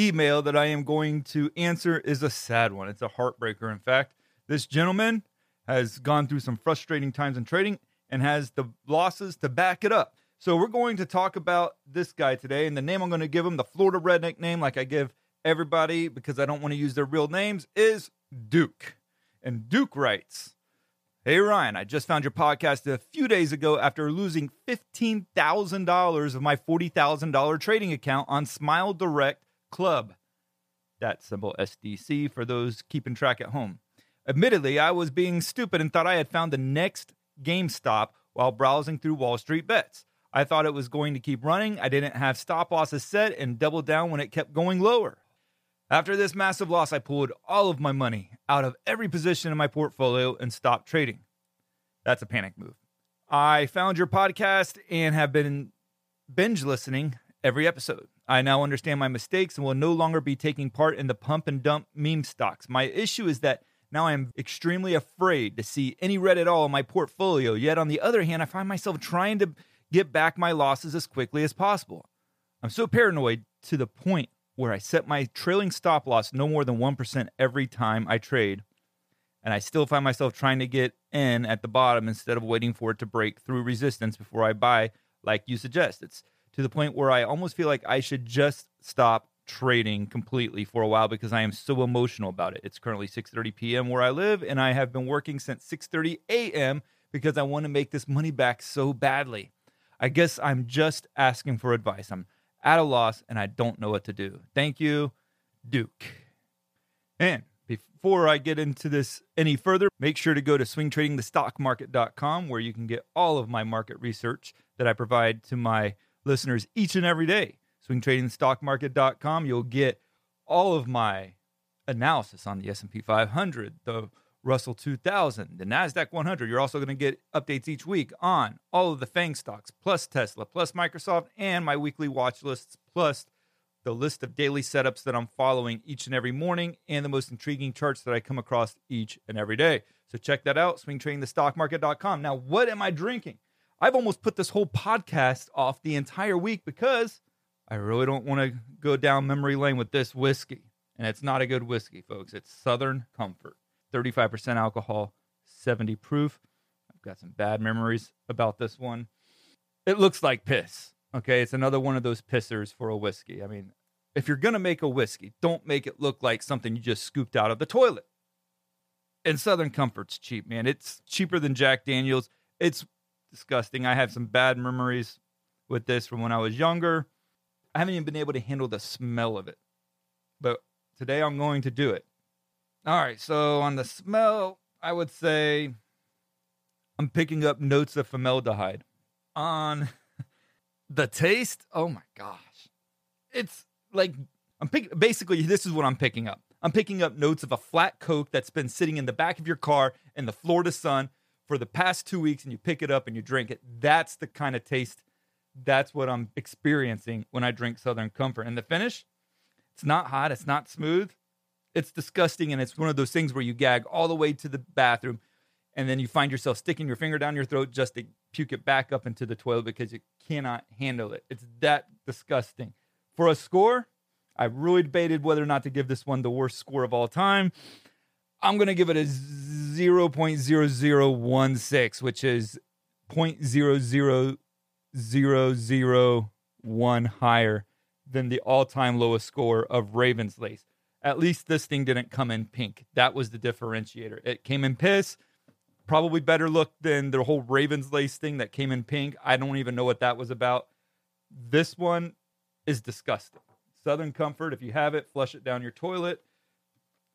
email that I am going to answer is a sad one. It's a heartbreaker. In fact, this gentleman has gone through some frustrating times in trading and has the losses to back it up. So we're going to talk about this guy today, and the name I'm going to give him, the Florida redneck name, like I give everybody because I don't want to use their real names, is Duke. And Duke writes, Hey Ryan, I just found your podcast a few days ago after losing $15,000 of my $40,000 trading account on Smile Direct Club. That symbol SDC for those keeping track at home. Admittedly, I was being stupid and thought I had found the next GameStop while browsing through Wall Street bets. I thought it was going to keep running. I didn't have stop losses set and doubled down when it kept going lower. After this massive loss, I pulled all of my money out of every position in my portfolio and stopped trading. That's a panic move. I found your podcast and have been binge listening every episode. I now understand my mistakes and will no longer be taking part in the pump and dump meme stocks. My issue is that now I am extremely afraid to see any red at all in my portfolio. Yet on the other hand, I find myself trying to get back my losses as quickly as possible. I'm so paranoid to the point where I set my trailing stop loss no more than 1% every time I trade. And I still find myself trying to get in at the bottom instead of waiting for it to break through resistance before I buy, like you suggest. It's to the point where I almost feel like I should just stop trading completely for a while because I am so emotional about it. It's currently 6:30 p.m. where I live and I have been working since 6:30 a.m. because I want to make this money back so badly. I guess I'm just asking for advice. I'm at a loss and I don't know what to do. Thank you, Duke. And before I get into this any further, make sure to go to swingtradingthestockmarket.com where you can get all of my market research that I provide to my listeners each and every day. SwingTradingStockMarket.com. You'll get all of my analysis on the S&P 500, the Russell 2000, the Nasdaq 100. You're also going to get updates each week on all of the FANG stocks, plus Tesla, plus Microsoft, and my weekly watch lists, plus the list of daily setups that I'm following each and every morning, and the most intriguing charts that I come across each and every day. So check that out, swingtradingthestockmarket.com. Now, what am I drinking? I've almost put this whole podcast off the entire week because I really don't want to go down memory lane with this whiskey. And it's not a good whiskey, folks. It's Southern Comfort. 35% alcohol, 70 proof. I've got some bad memories about this one. It looks like piss. Okay, it's another one of those pissers for a whiskey. I mean, if you're going to make a whiskey, don't make it look like something you just scooped out of the toilet. And Southern Comfort's cheap, man. It's cheaper than Jack Daniels. It's disgusting. I have some bad memories with this from when I was younger. I haven't even been able to handle the smell of it. But today I'm going to do it. All right, so on the smell, I would say I'm picking up notes of formaldehyde. On the taste, oh my gosh. It's like I'm picking basically this is what I'm picking up. I'm picking up notes of a flat Coke that's been sitting in the back of your car in the Florida sun for the past two weeks and you pick it up and you drink it. That's the kind of taste. That's what I'm experiencing when I drink Southern Comfort. And the finish, it's not hot, it's not smooth, it's disgusting. And it's one of those things where you gag all the way to the bathroom and then you find yourself sticking your finger down your throat just to puke it back up into the toilet because you cannot handle it. It's that disgusting. For a score, I really debated whether or not to give this one the worst score of all time. I'm going to give it a 0.0016, which is 0.00001 higher than the all time lowest score of Ravens Lace. At least this thing didn't come in pink. That was the differentiator. It came in piss, probably better look than the whole Ravens lace thing that came in pink. I don't even know what that was about. This one is disgusting. Southern Comfort, if you have it, flush it down your toilet.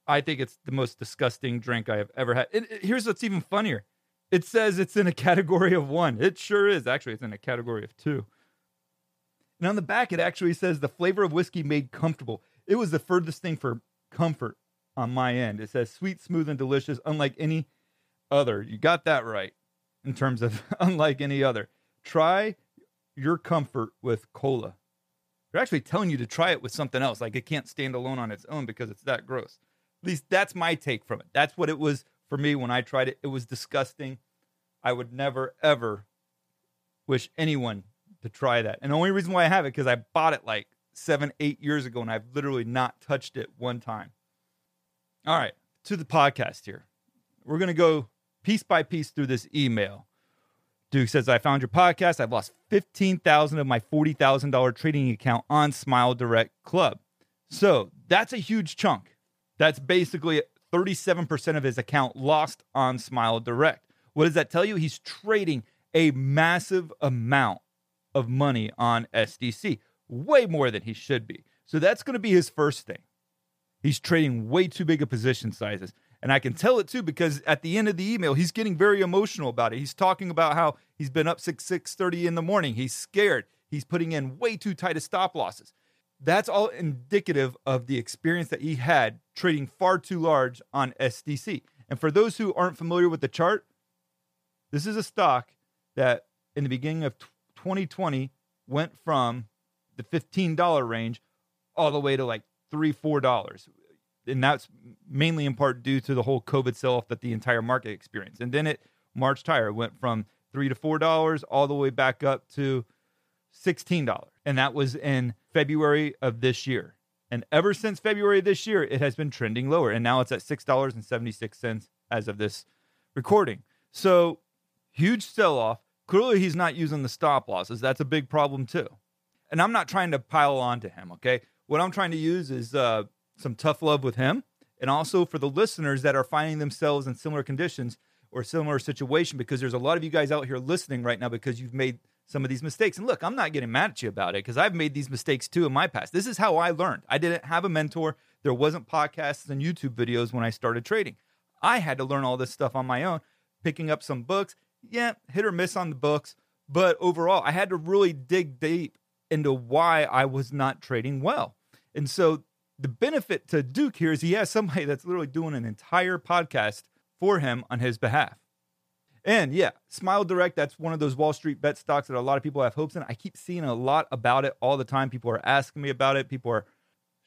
I think it's the most disgusting drink I have ever had. And uh, here's what's even funnier it says it's in a category of one. It sure is. Actually, it's in a category of two. And on the back, it actually says the flavor of whiskey made comfortable. It was the furthest thing for comfort on my end. It says sweet, smooth, and delicious, unlike any other. You got that right in terms of unlike any other. Try your comfort with cola. They're actually telling you to try it with something else. Like it can't stand alone on its own because it's that gross. Least that's my take from it. That's what it was for me when I tried it. It was disgusting. I would never, ever wish anyone to try that. And the only reason why I have it because I bought it like seven, eight years ago, and I've literally not touched it one time. All right, to the podcast here. We're gonna go piece by piece through this email. Duke says, I found your podcast. I've lost 15,000 of my $40,000 trading account on Smile Direct Club. So that's a huge chunk. That's basically 37% of his account lost on Smile Direct. What does that tell you? He's trading a massive amount of money on SDC, way more than he should be. So that's going to be his first thing. He's trading way too big of position sizes. And I can tell it too because at the end of the email, he's getting very emotional about it. He's talking about how he's been up 6 6:30 in the morning. He's scared. He's putting in way too tight of stop losses. That's all indicative of the experience that he had trading far too large on SDC. And for those who aren't familiar with the chart, this is a stock that in the beginning of 2020 went from the $15 range all the way to like three, four dollars. And that's mainly in part due to the whole COVID sell off that the entire market experienced. And then it marched higher, went from three to four dollars all the way back up to $16. And that was in February of this year. And ever since February of this year, it has been trending lower. And now it's at $6.76 as of this recording. So huge sell off. Clearly, he's not using the stop losses. That's a big problem, too. And I'm not trying to pile on to him, okay? What I'm trying to use is uh, some tough love with him. And also for the listeners that are finding themselves in similar conditions or similar situation, because there's a lot of you guys out here listening right now because you've made some of these mistakes. And look, I'm not getting mad at you about it because I've made these mistakes too in my past. This is how I learned. I didn't have a mentor. There wasn't podcasts and YouTube videos when I started trading. I had to learn all this stuff on my own, picking up some books. Yeah, hit or miss on the books, but overall, I had to really dig deep into why I was not trading well. And so the benefit to Duke here is he has somebody that's literally doing an entire podcast for him on his behalf. And yeah, Smile Direct, that's one of those Wall Street bet stocks that a lot of people have hopes in. I keep seeing a lot about it all the time. People are asking me about it. People are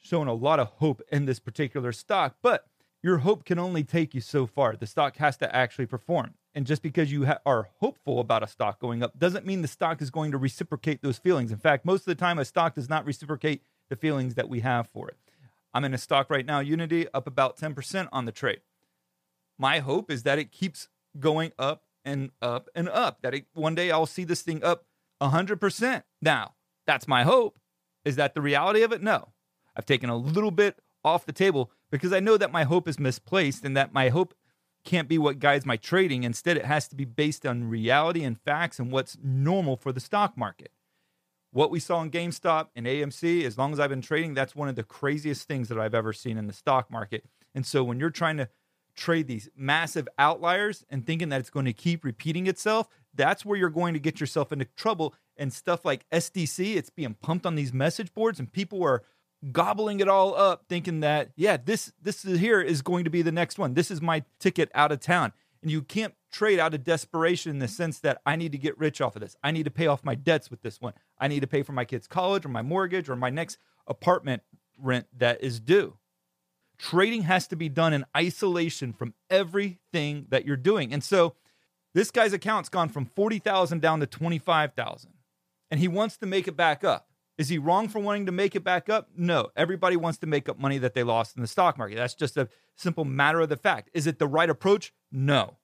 showing a lot of hope in this particular stock, but your hope can only take you so far. The stock has to actually perform. And just because you ha- are hopeful about a stock going up doesn't mean the stock is going to reciprocate those feelings. In fact, most of the time, a stock does not reciprocate the feelings that we have for it. I'm in a stock right now, Unity, up about 10% on the trade. My hope is that it keeps going up and up and up. That it, one day I'll see this thing up 100%. Now, that's my hope. Is that the reality of it? No. I've taken a little bit off the table because I know that my hope is misplaced and that my hope can't be what guides my trading. Instead, it has to be based on reality and facts and what's normal for the stock market. What we saw in GameStop and AMC, as long as I've been trading, that's one of the craziest things that I've ever seen in the stock market. And so when you're trying to trade these massive outliers and thinking that it's going to keep repeating itself, that's where you're going to get yourself into trouble. And stuff like SDC, it's being pumped on these message boards, and people are gobbling it all up, thinking that yeah, this this is here is going to be the next one. This is my ticket out of town. And you can't trade out of desperation in the sense that I need to get rich off of this. I need to pay off my debts with this one. I need to pay for my kids' college or my mortgage or my next apartment rent that is due. Trading has to be done in isolation from everything that you're doing. And so this guy's account's gone from 40,000 down to 25,000 and he wants to make it back up. Is he wrong for wanting to make it back up? No. Everybody wants to make up money that they lost in the stock market. That's just a simple matter of the fact. Is it the right approach? No.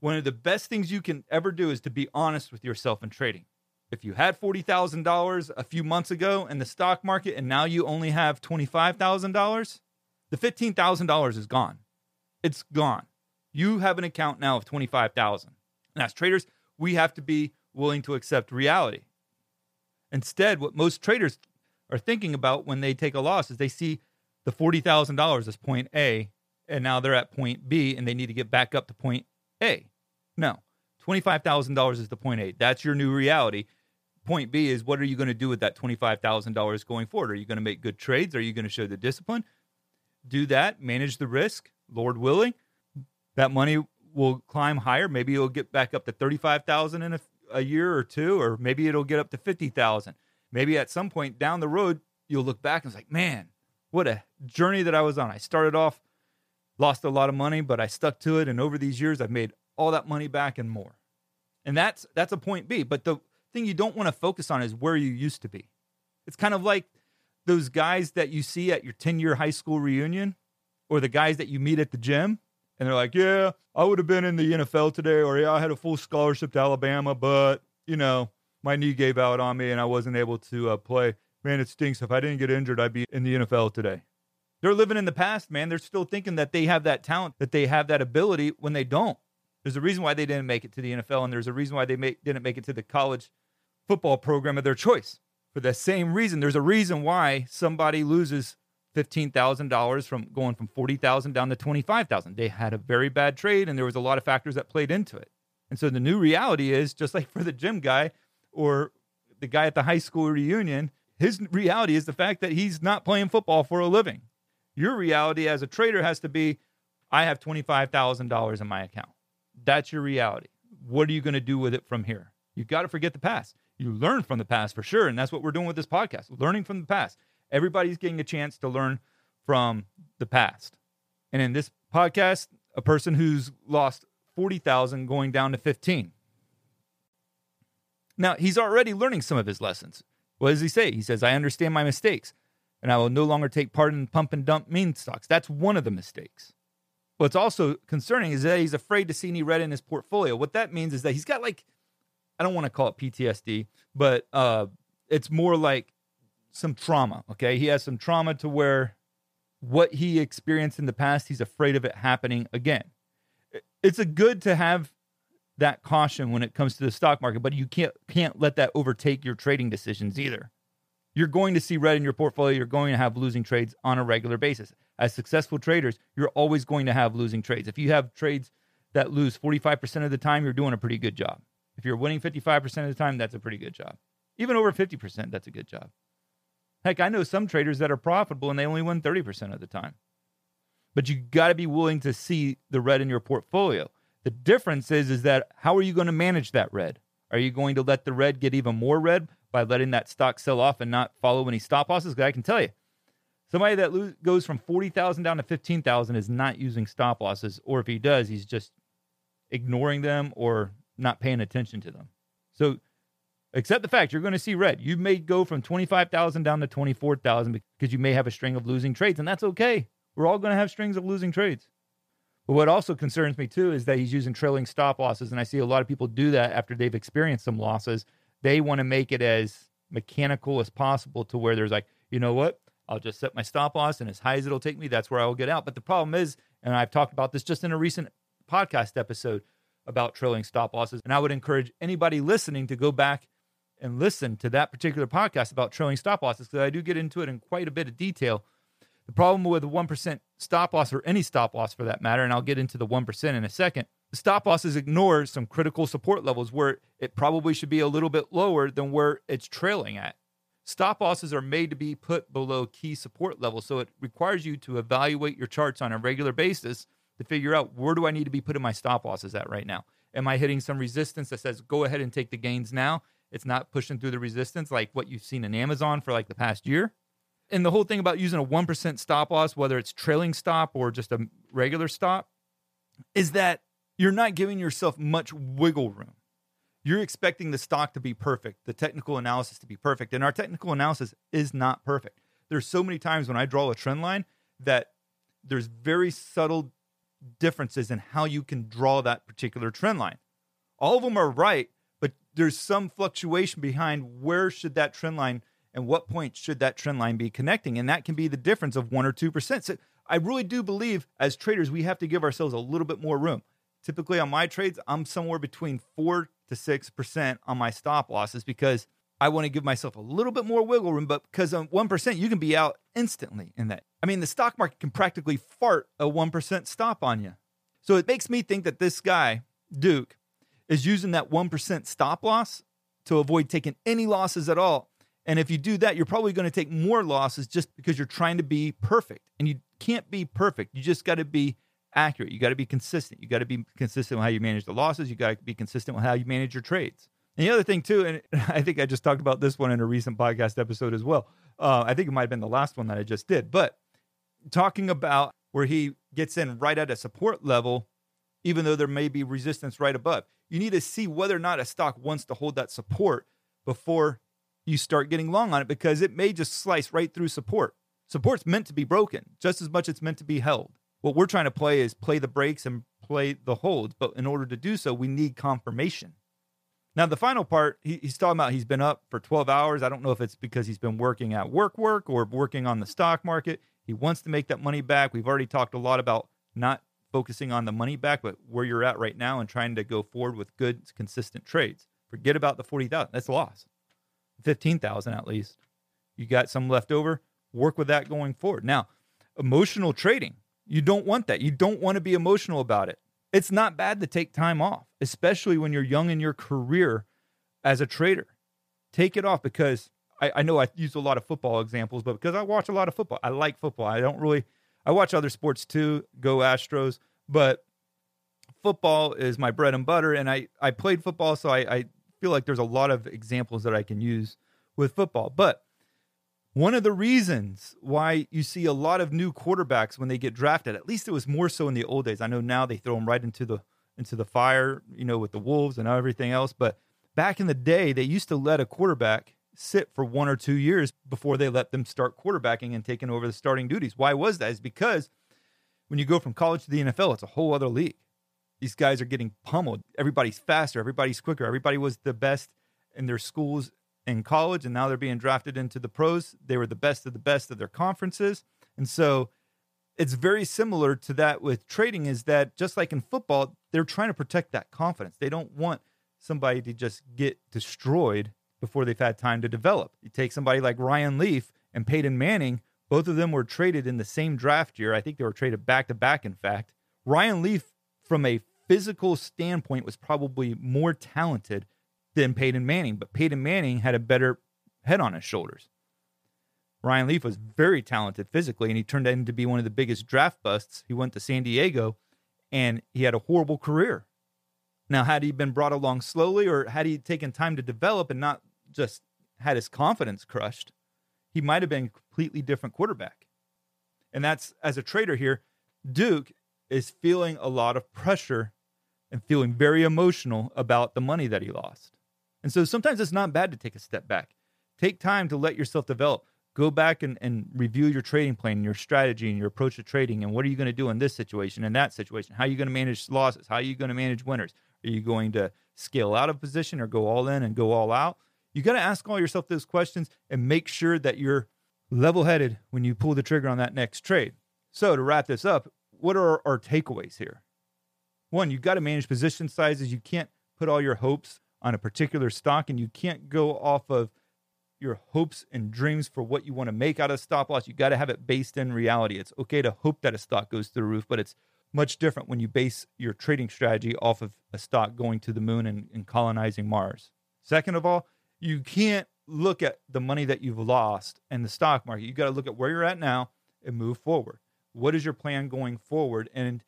One of the best things you can ever do is to be honest with yourself in trading. If you had $40,000 a few months ago in the stock market and now you only have $25,000, the $15,000 is gone. It's gone. You have an account now of 25,000. And as traders, we have to be willing to accept reality. Instead, what most traders are thinking about when they take a loss is they see the $40,000 as point A and now they're at point B and they need to get back up to point A. No. $25,000 is the point A. That's your new reality. Point B is what are you going to do with that $25,000 going forward? Are you going to make good trades? Are you going to show the discipline? Do that, manage the risk, Lord willing. That money will climb higher. Maybe it'll get back up to 35,000 in a, a year or two or maybe it'll get up to 50,000. Maybe at some point down the road you'll look back and it's like, "Man, what a journey that I was on. I started off lost a lot of money, but I stuck to it and over these years I've made all that money back and more. And that's that's a point B. But the thing you don't want to focus on is where you used to be. It's kind of like those guys that you see at your 10 year high school reunion or the guys that you meet at the gym. And they're like, yeah, I would have been in the NFL today, or yeah, I had a full scholarship to Alabama, but, you know, my knee gave out on me and I wasn't able to uh, play. Man, it stinks. If I didn't get injured, I'd be in the NFL today. They're living in the past, man. They're still thinking that they have that talent, that they have that ability when they don't. There's a reason why they didn't make it to the NFL, and there's a reason why they didn't make it to the college football program of their choice. For the same reason, there's a reason why somebody loses fifteen thousand dollars from going from forty thousand down to twenty five thousand. They had a very bad trade, and there was a lot of factors that played into it. And so the new reality is just like for the gym guy or the guy at the high school reunion, his reality is the fact that he's not playing football for a living. Your reality as a trader has to be I have $25,000 in my account. That's your reality. What are you going to do with it from here? You've got to forget the past. You learn from the past for sure. And that's what we're doing with this podcast learning from the past. Everybody's getting a chance to learn from the past. And in this podcast, a person who's lost 40,000 going down to 15. Now, he's already learning some of his lessons. What does he say? He says, I understand my mistakes and I will no longer take part in pump and dump meme stocks. That's one of the mistakes. What's also concerning is that he's afraid to see any red in his portfolio. What that means is that he's got like, I don't want to call it PTSD, but uh, it's more like some trauma. Okay. He has some trauma to where what he experienced in the past, he's afraid of it happening again. It's a good to have that caution when it comes to the stock market, but you can't can't let that overtake your trading decisions either you're going to see red in your portfolio. You're going to have losing trades on a regular basis. As successful traders, you're always going to have losing trades. If you have trades that lose 45% of the time, you're doing a pretty good job. If you're winning 55% of the time, that's a pretty good job. Even over 50%, that's a good job. Heck, I know some traders that are profitable and they only win 30% of the time. But you got to be willing to see the red in your portfolio. The difference is is that how are you going to manage that red? Are you going to let the red get even more red by letting that stock sell off and not follow any stop losses? Because I can tell you, somebody that lo- goes from 40,000 down to 15,000 is not using stop losses. Or if he does, he's just ignoring them or not paying attention to them. So accept the fact you're going to see red. You may go from 25,000 down to 24,000 because you may have a string of losing trades, and that's okay. We're all going to have strings of losing trades. But what also concerns me too is that he's using trailing stop losses, and I see a lot of people do that after they've experienced some losses they want to make it as mechanical as possible to where there's like, you know what? I'll just set my stop loss and as high as it'll take me, that's where I will get out. But the problem is, and I've talked about this just in a recent podcast episode about trailing stop losses. And I would encourage anybody listening to go back and listen to that particular podcast about trailing stop losses because I do get into it in quite a bit of detail. The problem with a 1% stop loss or any stop loss for that matter, and I'll get into the 1% in a second, stop losses ignore some critical support levels where it probably should be a little bit lower than where it's trailing at. Stop losses are made to be put below key support levels, so it requires you to evaluate your charts on a regular basis to figure out where do I need to be putting my stop losses at right now. Am I hitting some resistance that says go ahead and take the gains now? It's not pushing through the resistance like what you've seen in Amazon for like the past year. And the whole thing about using a 1% stop loss, whether it's trailing stop or just a regular stop, is that you're not giving yourself much wiggle room. You're expecting the stock to be perfect, the technical analysis to be perfect, and our technical analysis is not perfect. There's so many times when I draw a trend line that there's very subtle differences in how you can draw that particular trend line. All of them are right, but there's some fluctuation behind where should that trend line and what point should that trend line be connecting, and that can be the difference of one or two percent. So I really do believe as traders, we have to give ourselves a little bit more room. Typically on my trades, I'm somewhere between four to 6% on my stop losses because I want to give myself a little bit more wiggle room, but because on 1%, you can be out instantly in that. I mean, the stock market can practically fart a 1% stop on you. So it makes me think that this guy, Duke, is using that 1% stop loss to avoid taking any losses at all. And if you do that, you're probably going to take more losses just because you're trying to be perfect. And you can't be perfect. You just got to be accurate. You got to be consistent. You got to be consistent with how you manage the losses. You got to be consistent with how you manage your trades. And the other thing too, and I think I just talked about this one in a recent podcast episode as well. Uh, I think it might have been the last one that I just did, but talking about where he gets in right at a support level, even though there may be resistance right above. You need to see whether or not a stock wants to hold that support before you start getting long on it because it may just slice right through support. Support's meant to be broken just as much as it's meant to be held. What we're trying to play is play the breaks and play the holds, but in order to do so, we need confirmation. Now, the final part, he, he's talking about he's been up for 12 hours. I don't know if it's because he's been working at work, work, or working on the stock market. He wants to make that money back. We've already talked a lot about not focusing on the money back, but where you're at right now and trying to go forward with good, consistent trades. Forget about the 40,000. That's a loss. 15,000 at least. You got some left over. Work with that going forward. Now, emotional trading, you don't want that. You don't want to be emotional about it. It's not bad to take time off, especially when you're young in your career as a trader. Take it off because I, I know I use a lot of football examples, but because I watch a lot of football, I like football. I don't really, I watch other sports too, go Astros, but football is my bread and butter. And I, I played football, so I, I feel like there's a lot of examples that I can use with football. But one of the reasons why you see a lot of new quarterbacks when they get drafted, at least it was more so in the old days. I know now they throw them right into the into the fire, you know, with the wolves and everything else. But back in the day, they used to let a quarterback sit for one or two years before they let them start quarterbacking and taking over the starting duties. Why was that? Is because when you go from college to the NFL, it's a whole other league. These guys are getting pummeled. Everybody's faster. Everybody's quicker. Everybody was the best in their schools in college and now they're being drafted into the pros. They were the best of the best of their conferences. And so it's very similar to that with trading is that just like in football, they're trying to protect that confidence. They don't want somebody to just get destroyed before they've had time to develop. You take somebody like Ryan Leaf and Peyton Manning, both of them were traded in the same draft year. I think they were traded back to back, in fact. Ryan Leaf, from a physical standpoint, was probably more talented than Peyton Manning, but Peyton Manning had a better head on his shoulders. Ryan Leaf was very talented physically, and he turned into be one of the biggest draft busts. He went to San Diego, and he had a horrible career. Now, had he been brought along slowly, or had he taken time to develop and not just had his confidence crushed, he might have been a completely different quarterback. And that's as a trader here, Duke is feeling a lot of pressure and feeling very emotional about the money that he lost. And so sometimes it's not bad to take a step back. Take time to let yourself develop. Go back and, and review your trading plan, your strategy, and your approach to trading. And what are you going to do in this situation, and that situation? How are you going to manage losses? How are you going to manage winners? Are you going to scale out of position or go all in and go all out? You got to ask all yourself those questions and make sure that you're level headed when you pull the trigger on that next trade. So, to wrap this up, what are our takeaways here? One, you've got to manage position sizes. You can't put all your hopes on a particular stock and you can't go off of your hopes and dreams for what you want to make out of stop loss. You got to have it based in reality. It's okay to hope that a stock goes through the roof, but it's much different when you base your trading strategy off of a stock going to the moon and, and colonizing Mars. Second of all, you can't look at the money that you've lost in the stock market. You got to look at where you're at now and move forward. What is your plan going forward? And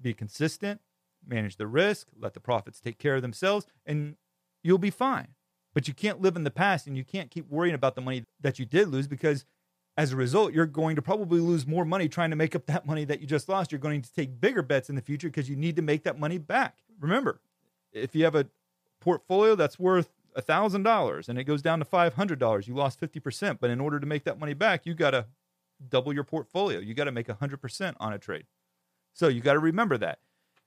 be consistent, manage the risk, let the profits take care of themselves, and you'll be fine. But you can't live in the past and you can't keep worrying about the money that you did lose because as a result, you're going to probably lose more money trying to make up that money that you just lost. You're going to take bigger bets in the future because you need to make that money back. Remember, if you have a portfolio that's worth $1,000 and it goes down to $500, you lost 50%. But in order to make that money back, you got to double your portfolio. You got to make 100% on a trade. So you got to remember that.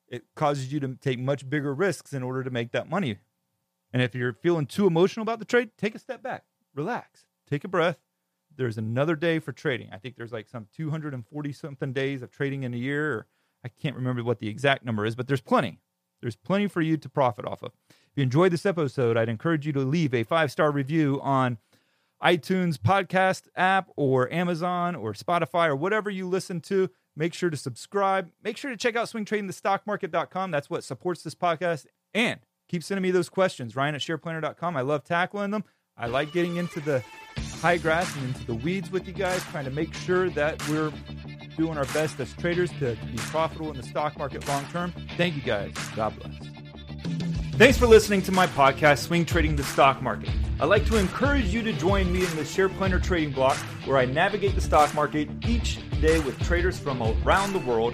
It causes you to take much bigger risks in order to make that money and if you're feeling too emotional about the trade, take a step back, relax, take a breath, there's another day for trading. I think there's like some 240 something days of trading in a year. Or I can't remember what the exact number is, but there's plenty. There's plenty for you to profit off of. If you enjoyed this episode, I'd encourage you to leave a five star review on iTunes podcast app or Amazon or Spotify or whatever you listen to. Make sure to subscribe. Make sure to check out swingtradingthestockmarket.com. That's what supports this podcast. And keep sending me those questions, Ryan at shareplanner.com. I love tackling them. I like getting into the high grass and into the weeds with you guys, trying to make sure that we're doing our best as traders to be profitable in the stock market long term. Thank you guys. God bless. Thanks for listening to my podcast, Swing Trading the Stock Market. I'd like to encourage you to join me in the Share Planner Trading Block, where I navigate the stock market each day with traders from around the world.